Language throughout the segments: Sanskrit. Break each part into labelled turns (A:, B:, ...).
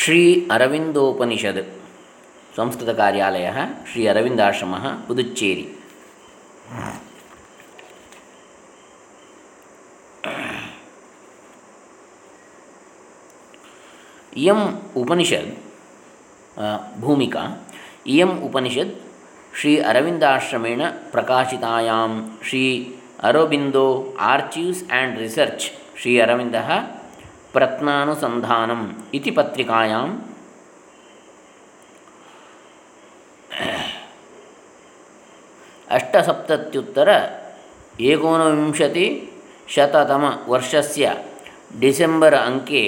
A: ಶ್ರೀ ಅರವಿಂದೋಪನಿಷದ್ ಸಂಸ್ಕೃತಕಾರ್ಯಾಲಯः ಶ್ರೀ ಅರವಿಂದಾಶ್ರಮः ಪುದುಚ್ಚೇರಿ इयम् उपनिषद भूमिका इयम् उपनिषद श्री अरविंदाश्रमेण प्रकाशितायां Shri Aurobindo archives and research Shri ಪ್ರತ್ನಾನುಸಂಧಾನಂ ಇತಿ ಪತ್ರಿಕಾಯಾಂ. ಅಷ್ಟಸಪ್ತತ್ಯುತ್ತರ ಏಕೋನವಿಂಶತಿ ಶತತಮವರ್ಷಸ್ಯ ಡಿಸೆಂಬರ್ ಅಂಕೆ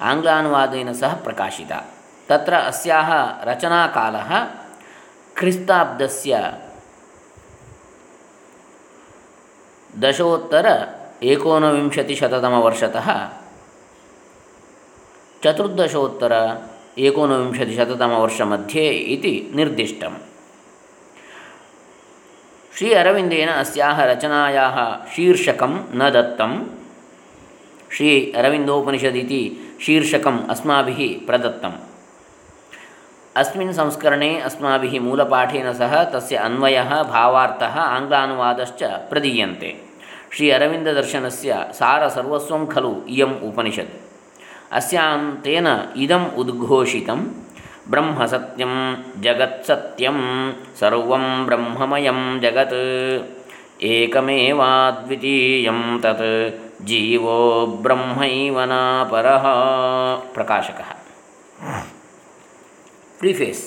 A: ಆಂಗ್ಲಾನುವಾದನ ಸಹ ಪ್ರಕಾಶಿತ. ತತ್ರ ಅಸ್ಯಾಹ ರಚನಾಕಾಲः ಕ್ರಿಸ್ತಾಬ್ದಸ್ಯ ದಶೋತ್ತರ एकोनविंशतिशततमवर्षतः चतुर्दशोत्तर एकोनविंशतिशततमवर्षमध्ये इति निर्दिष्टम् श्री अरविन्देन अस्याः रचनायाः शीर्षकं न दत्तं श्री अरविन्दोपनिषदिति शीर्षकम् अस्माभिः प्रदत्तम् अस्मिन् संस्करणे अस्माभिः मूलपाठेन सह तस्य अन्वयः भावार्थः आङ्ग्लानुवादश्च प्रदीयन्ते ಶ್ರೀ ಅರವಿಂದದರ್ಶನಸ್ಯ ಸಾರ ಸರ್ವಸ್ವಂ ಖಲು ಇಯಂ ಉಪನಿಷತ್. ಅಸ್ಯಾಂ ತೇನ ಇದಂ ಉದ್ಘೋಷಿತಂ ಬ್ರಹ್ಮ ಸತ್ಯಂ ಜಗತ್ಸತ್ಯಂ ಸರ್ವಂ ಬ್ರಹ್ಮಮಯಂ ಜಗತ್. ಏಕಮೇವಾದ್ವಿತೀಯಂ ತತ್ ಜೀವೋ ಬ್ರಹ್ಮೈವನಾಪರಃ ಪ್ರಕಾಶಕ. Preface.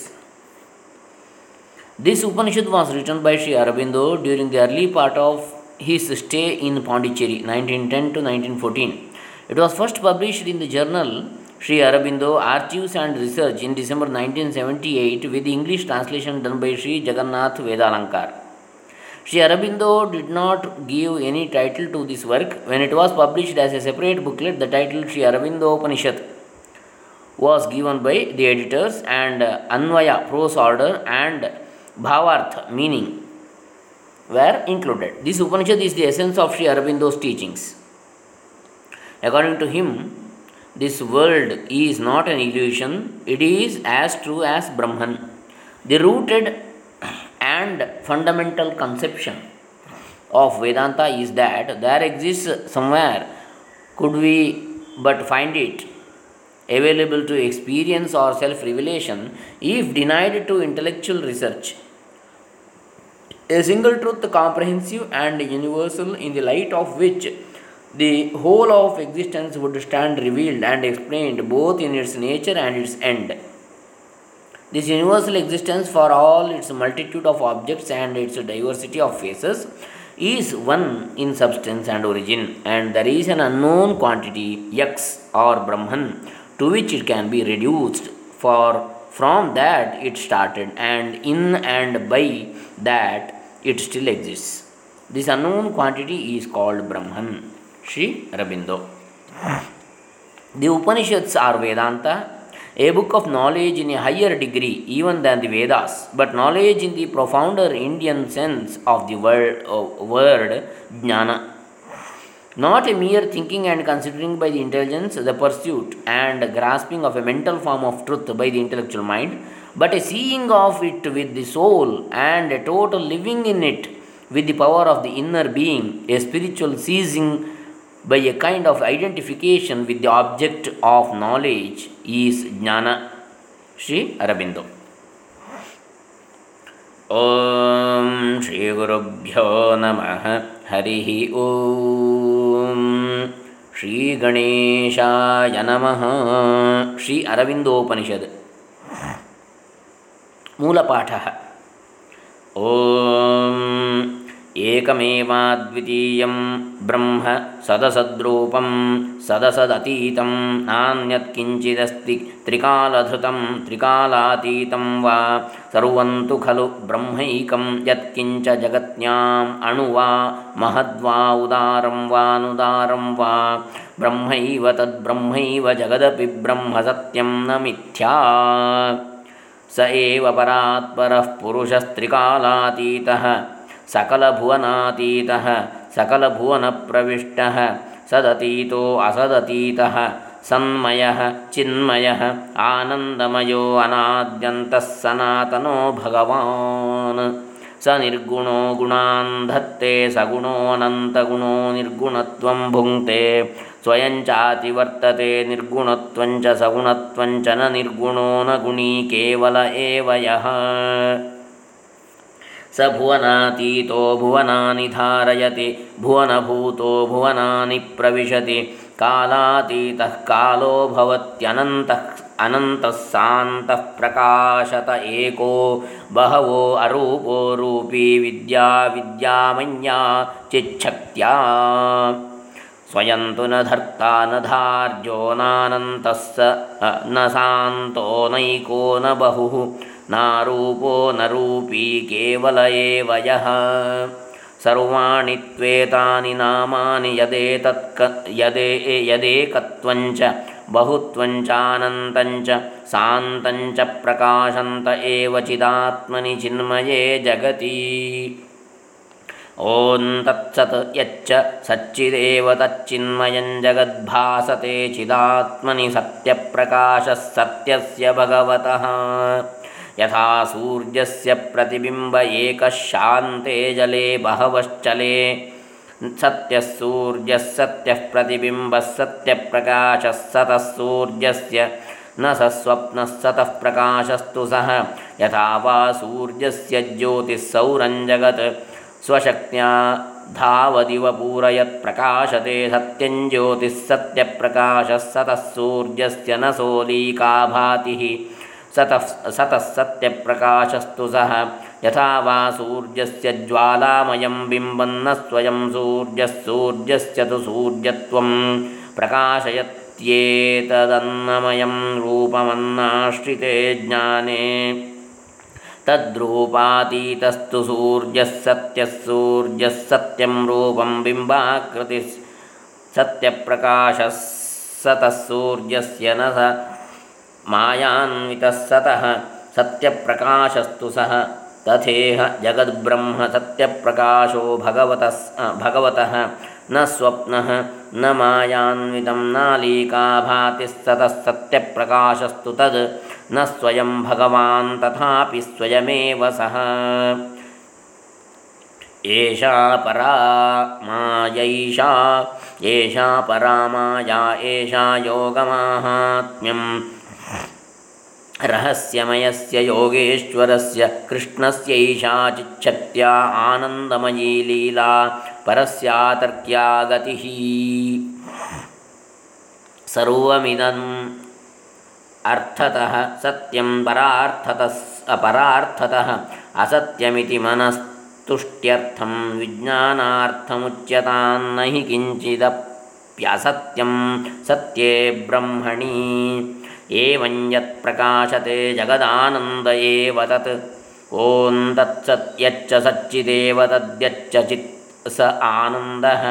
A: This Upanishad was written by Shri Aurobindo during the early part of his stay in Pondicherry 1910 to 1914. It was first published in the journal Sri Aurobindo Archives and Research in December 1978 with English translation done by Sri Jagannath Vedalankar. Sri Aurobindo did not give any title to this work. When it was published as a separate booklet, the title Sri Aurobindo Upanishad was given by the editors and Anvaya prose order and Bhavartha meaning were included. This Upanishad is the essence of Sri Aurobindo's teachings. According to him, this world is not an illusion, it is as true as Brahman. The rooted and fundamental conception of Vedanta is that there exists somewhere, could we but find it, available to experience or self revelation if denied to intellectual research. A single truth, comprehensive and universal, in the light of which the whole of existence would stand revealed and explained both in its nature and its end. This universal existence, for all its multitude of objects and its diversity of faces, is one in substance and origin, and there is an unknown quantity, X or Brahman, to which it can be reduced for from that it started and in and by that it still exists. This unknown quantity is called brahman Sri Aurobindo. The upanishads are vedanta a book of knowledge in a higher degree even than the vedas but knowledge in the profounder indian sense of the word, uh, word jnana not a mere thinking and considering by the intelligence, the pursuit and grasping of a mental form of truth by the intellectual mind, but a seeing of it with the soul and a total living in it with the power of the inner being, a spiritual seizing by a kind of identification with the object of knowledge is jnana. Sri Aurobindo. ॐ श्रीगुरुभ्यो नमः हरिः ॐ ಶ್ರೀ ಗಣೇಶಾಯ ನಮಃ. ಶ್ರೀ ಅರವಿಂದೋಪನಿಷದ್. ಮೂಲಪಾಠ ಓಂ एकमेवाद्वितीयं ब्रह्म सदसद्रूपं सदसदतीतं नान्यत्किञ्चिदस्ति त्रिकालधृतं त्रिकालातीतं वा सर्वं तु खलु ब्रह्मैकं यत्किञ्च जगत्याम् अणु वा महद्वा उदारं वानुदारं वा ब्रह्मैव तद्ब्रह्मैव जगदपि ब्रह्मसत्यं न मिथ्या। स एव परात्परः पुरुषस्त्रिकालातीतः सकलभुवनातीतः सकलभुवनप्रविष्टः सदतीतो असदतीतः सन्मयः चिन्मयः आनन्दमयो अनाद्यन्तः सनातनो भगवान्। स निर्गुणो गुणान् धत्ते सगुणोऽनन्तगुणो निर्गुणत्वं भुङ्क्ते स्वयं चातिवर्तते निर्गुणत्वञ्च सगुणत्वञ्च न निर्गुणो न गुणी केवल एव यः स भुवनातीतो भुवनानि धारयति भुवनभूतो भुवनानि प्रविशति। कालातीतः कालो भवत्यनन्तः अनन्तः सान्तः प्रकाशत एको। बहवो अरूपो रूपी विद्या विद्यामय्या चिच्छक्त्या। स्वयं तु न धर्ता न धार्यो नानन्तः स न शान्तो नैको न बहुः नारूपो न रूपी केवल एव यः। सर्वाणि त्वेतानि नामानि यदेतत्क यदे यदेकत्वञ्च बहुत्वञ्चानन्तञ्च सान्तञ्च प्रकाशन्त एव चिदात्मनि चिन्मये जगति। ॐ तत्सत् यच्च सच्चिदेव तच्चिन्मयं जगद्भासते चिदात्मनि सत्यप्रकाशः सत्यस्य भगवतः यथा सूर्यस्य प्रतिबिम्ब एकः शान्ते जले बहवश्चले। सत्यः सूर्यः, सत्यः प्रतिबिम्बः सत्यप्रकाशः सतः सूर्यस्य। न स स्वप्नः, सतः प्रकाशस्तु सः। यथा वा सूर्यस्य ज्योतिःसौरञ्जगत् स्वशक्त्या धावदिव पूरयत्, प्रकाशते सत्यं ज्योतिः, सत्यप्रकाशः, सतः सूर्यस्य न सोलीका भातिः। सतः सतः सत्यप्रकाशस्तु सः। यथा वा सूर्यस्य ज्वालामयं बिम्बन्न स्वयं सूर्यः सूर्यस्य तु सूर्यत्वं प्रकाशयत्येतदन्नमयं रूपमन्नाश्रिते ज्ञाने। तद्रूपातीतस्तु सूर्यः सत्यः सूर्यः सत्यं रूपं बिम्बाकृतिः सत्यप्रकाशः सतः सूर्यस्य न। स मायान्वितः सतः सत्यप्रकाशस्तु सः। तथेह जगद्ब्रह्म सत्यप्रकाशो भगवतः भगवतः। न स्वप्नः न मायान्वितं नालीका भाति सतः सत्यप्रकाशस्तु तद्। न स्वयं भगवान् तथापि स्वयमेव सः। एषा परा मायैषा एषा परा माया एषा योगमाहात्म्यम् रहस्यमयस्य योगेश्वरस्य कृष्णस्यैषा चिच्छक्त्या आनन्दमयी लीला परस्यातर्क्या गतिः। सर्वमिदम् अर्थतः सत्यं परार्थतः अपरार्थतः असत्यमिति मनस्तुष्ट्यर्थं विज्ञानार्थमुच्यतान्न हि किञ्चिदप्यसत्यं सत्ये ब्रह्मणि एवं यत्प्रकाशते जगदानन्द एव तत् ॐ तत्सत् यच्च सच्चिदेव तद्यच्च चित् स आनन्दः।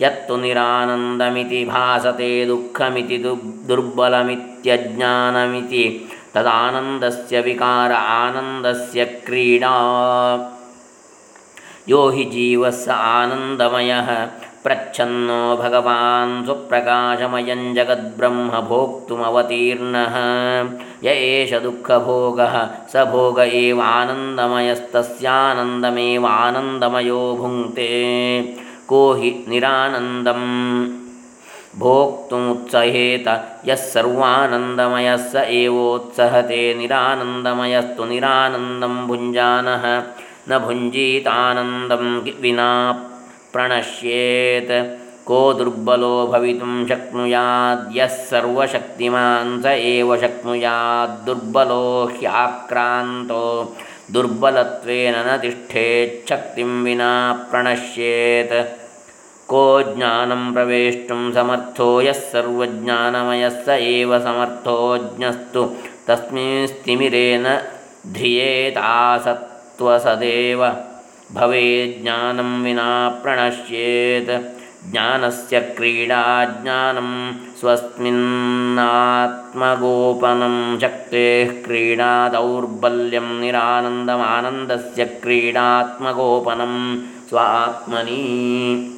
A: यत्तु निरानन्दमिति भासते दुःखमिति दु दुर्बलमित्यज्ञानमिति। तदानन्दस्य विकार आनन्दस्य क्रीडा। यो हि जीवः स आनन्दमयः प्रच्छन्नो भगवान् स्वप्रकाशमयं जगद्ब्रह्म भोक्तुमवतीर्णः य एष दुःखभोगः स भोग एवानन्दमयस्तस्यानन्दमेवानन्दमयो भुङ्क्ते। को हि निरानन्दं भोक्तुमुत्सहेत यः सर्वानन्दमयः स एवोत्सहते निरानन्दमयस्तु निरानन्दं भुञ्जानः। न भुञ्जीतानन्दं विना प्रणश्येत्। को दुर्बलो भवितुं शक्नुयाद्यः सर्वशक्तिमान् स एव शक्नुयाद्दुर्बलो ह्याक्रान्तो। दुर्बलत्वेन न तिष्ठेच्छक्तिं विना प्रणश्येत्। को ज्ञानं प्रवेष्टुं समर्थो? यः सर्वज्ञानमयः स एव समर्थोज्ञस्तु तस्मिंस्तिमिरेण ध्रियेतासत्त्वसदेव भवेज्ञानं विना प्रणश्येत्। ज्ञानस्य क्रीडा ज्ञानं स्वस्मिन्नात्मगोपनं शक्तेः क्रीडा दौर्बल्यं निरानन्दमानन्दस्य क्रीडात्मगोपनं स्वात्मनि।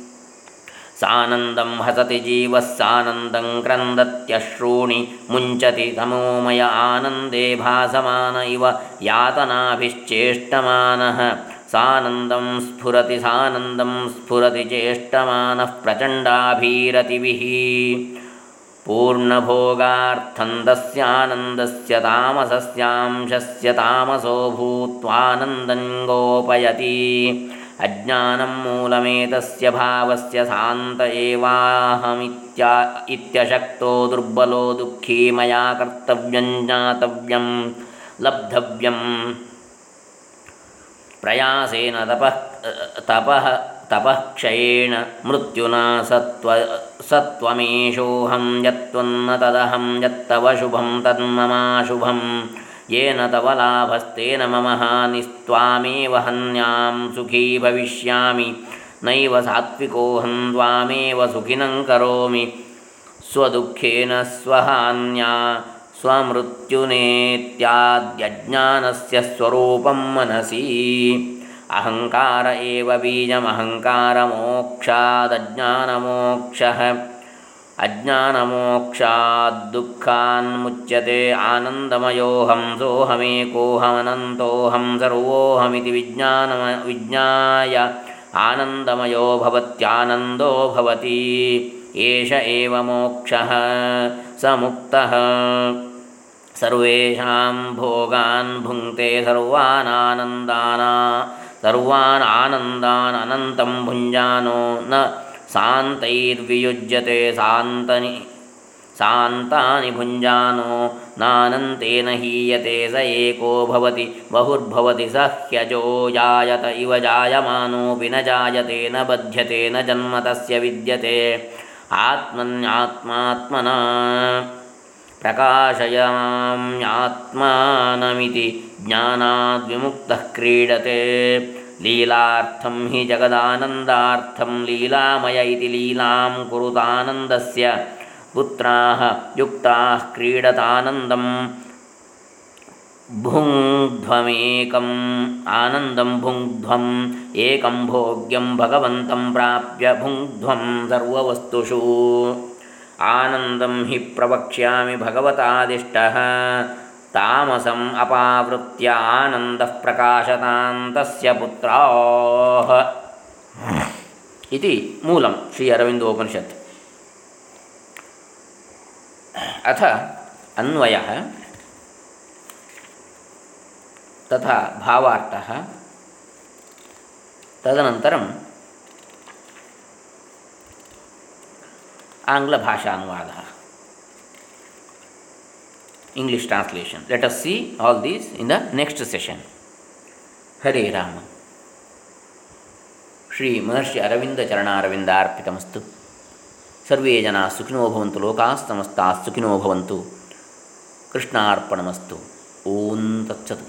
A: सानन्दं हसति जीवः सानन्दं क्रन्दत्यश्रूणि मुञ्चति तमोमय आनन्दे भासमान इव यातनाभिश्चेष्टमानः सानन्दं स्फुरति सानन्दं स्फुरति चेष्टमानः प्रचण्डाभीरतिभिः। पूर्णभोगार्थन्दस्यानन्दस्य तामसस्यांशस्य तामसो भूत्वानन्दं गोपयति। अज्ञानं मूलमेतस्य भावस्य शान्त एवाहमित्या इत्यशक्तो दुर्बलो दुःखी मया कर्तव्यं ज्ञातव्यं लब्धव्यं प्रयासेन तपः तपः, तपःक्षयेण मृत्युना सत्व सत्त्वमेषोऽहं यत्त्वन्न तदहं यत्तव शुभं तन्ममाशुभम् येन तव लाभस्तेन मम हानिस्त्वामेव हन्यां सुखी भविष्यामि, नैव सात्विकोऽहं त्वामेव सुखिनं करोमि, स्वदुःखेन स्वहान्या स्वमृत्युनेत्याद्यज्ञानस्य स्वरूपं मनसि। अहङ्कार एव बीजमहङ्कारमोक्षादज्ञानमोक्षः। अज्ञानमोक्षाद्दुःखान्मुच्यते आनन्दमयोऽहं सोऽहमेकोऽहमनन्तोऽहं सर्वोऽहमिति विज्ञानम विज्ञाय। आनन्दमयो भवत्यानन्दो भवति। एष एव मोक्षः। स मुक्तः सर्वेषां भोगान् भुङ्क्ते सर्वानानन्दाना सर्वान् आनन्दान् अनन्तं भुञ्जानो न शान्तैर्वियुज्यते शान्तनि, शान्तानि भुञ्जानो, नानन्तेन हीयते स एको भवति, बहुर्भवति स ह्यजो जायत इव जायमानोऽपि न जायते न बध्यते न जन्म तस्य विद्यते, आत्मन्यात्मात्मना। प्रकाशयाम्यात्मानमिति ज्ञानाद्विमुक्तः क्रीडते। लीलार्थं हि जगदानन्दार्थं लीलामय इति लीलां कुरुतानन्दस्य। पुत्राः युक्ताः क्रीडतानन्दं भुङ्ध्वमेकम्। आनन्दं भुङ्ध्वम् एकं भोग्यं भगवन्तं प्राप्य भुङ्ध्वं सर्ववस्तुषु ಆನಂದಂ ಹಿ ಪ್ರವಕ್ಷ್ಯಾಮಿ ಭಗವತಾದಿಷ್ಟ ತಾಮಸಂ ಅಪಾವೃತ್ಯ ಆನಂದ ಪ್ರಕಾಶತಾಂತಸ್ಯ ಪುತ್ರ ಇತಿ ಮೂಲಂ ಶ್ರೀ ಅರವಿಂದೋಪನಿಷತ್ ಅಥ ಅನ್ವಯ ತಥಾ ಭಾವಾರ್ಥ ತದನಂತರಂ ಆಂಗ್ಲ ಭಾಷಾ ಅನುವಾದ English translation let us see all these in the next session Hare Rama Shri Maharshi Aurobindo ಚರಣಾರವಿಂದ ಅರ್ಪಿತಮಸ್ತು ಸರ್ವೇ ಜನ ಸುಖಿನೋ ಲೋಕಾಸ್ತಮಸ್ತಃ ಲೋಕಾಸ್ತಮಸ್ತಾ ಕೃಷ್ಣಾರ್ಪಣಮಸ್ತು ಓಂ ತತ್ಸತ್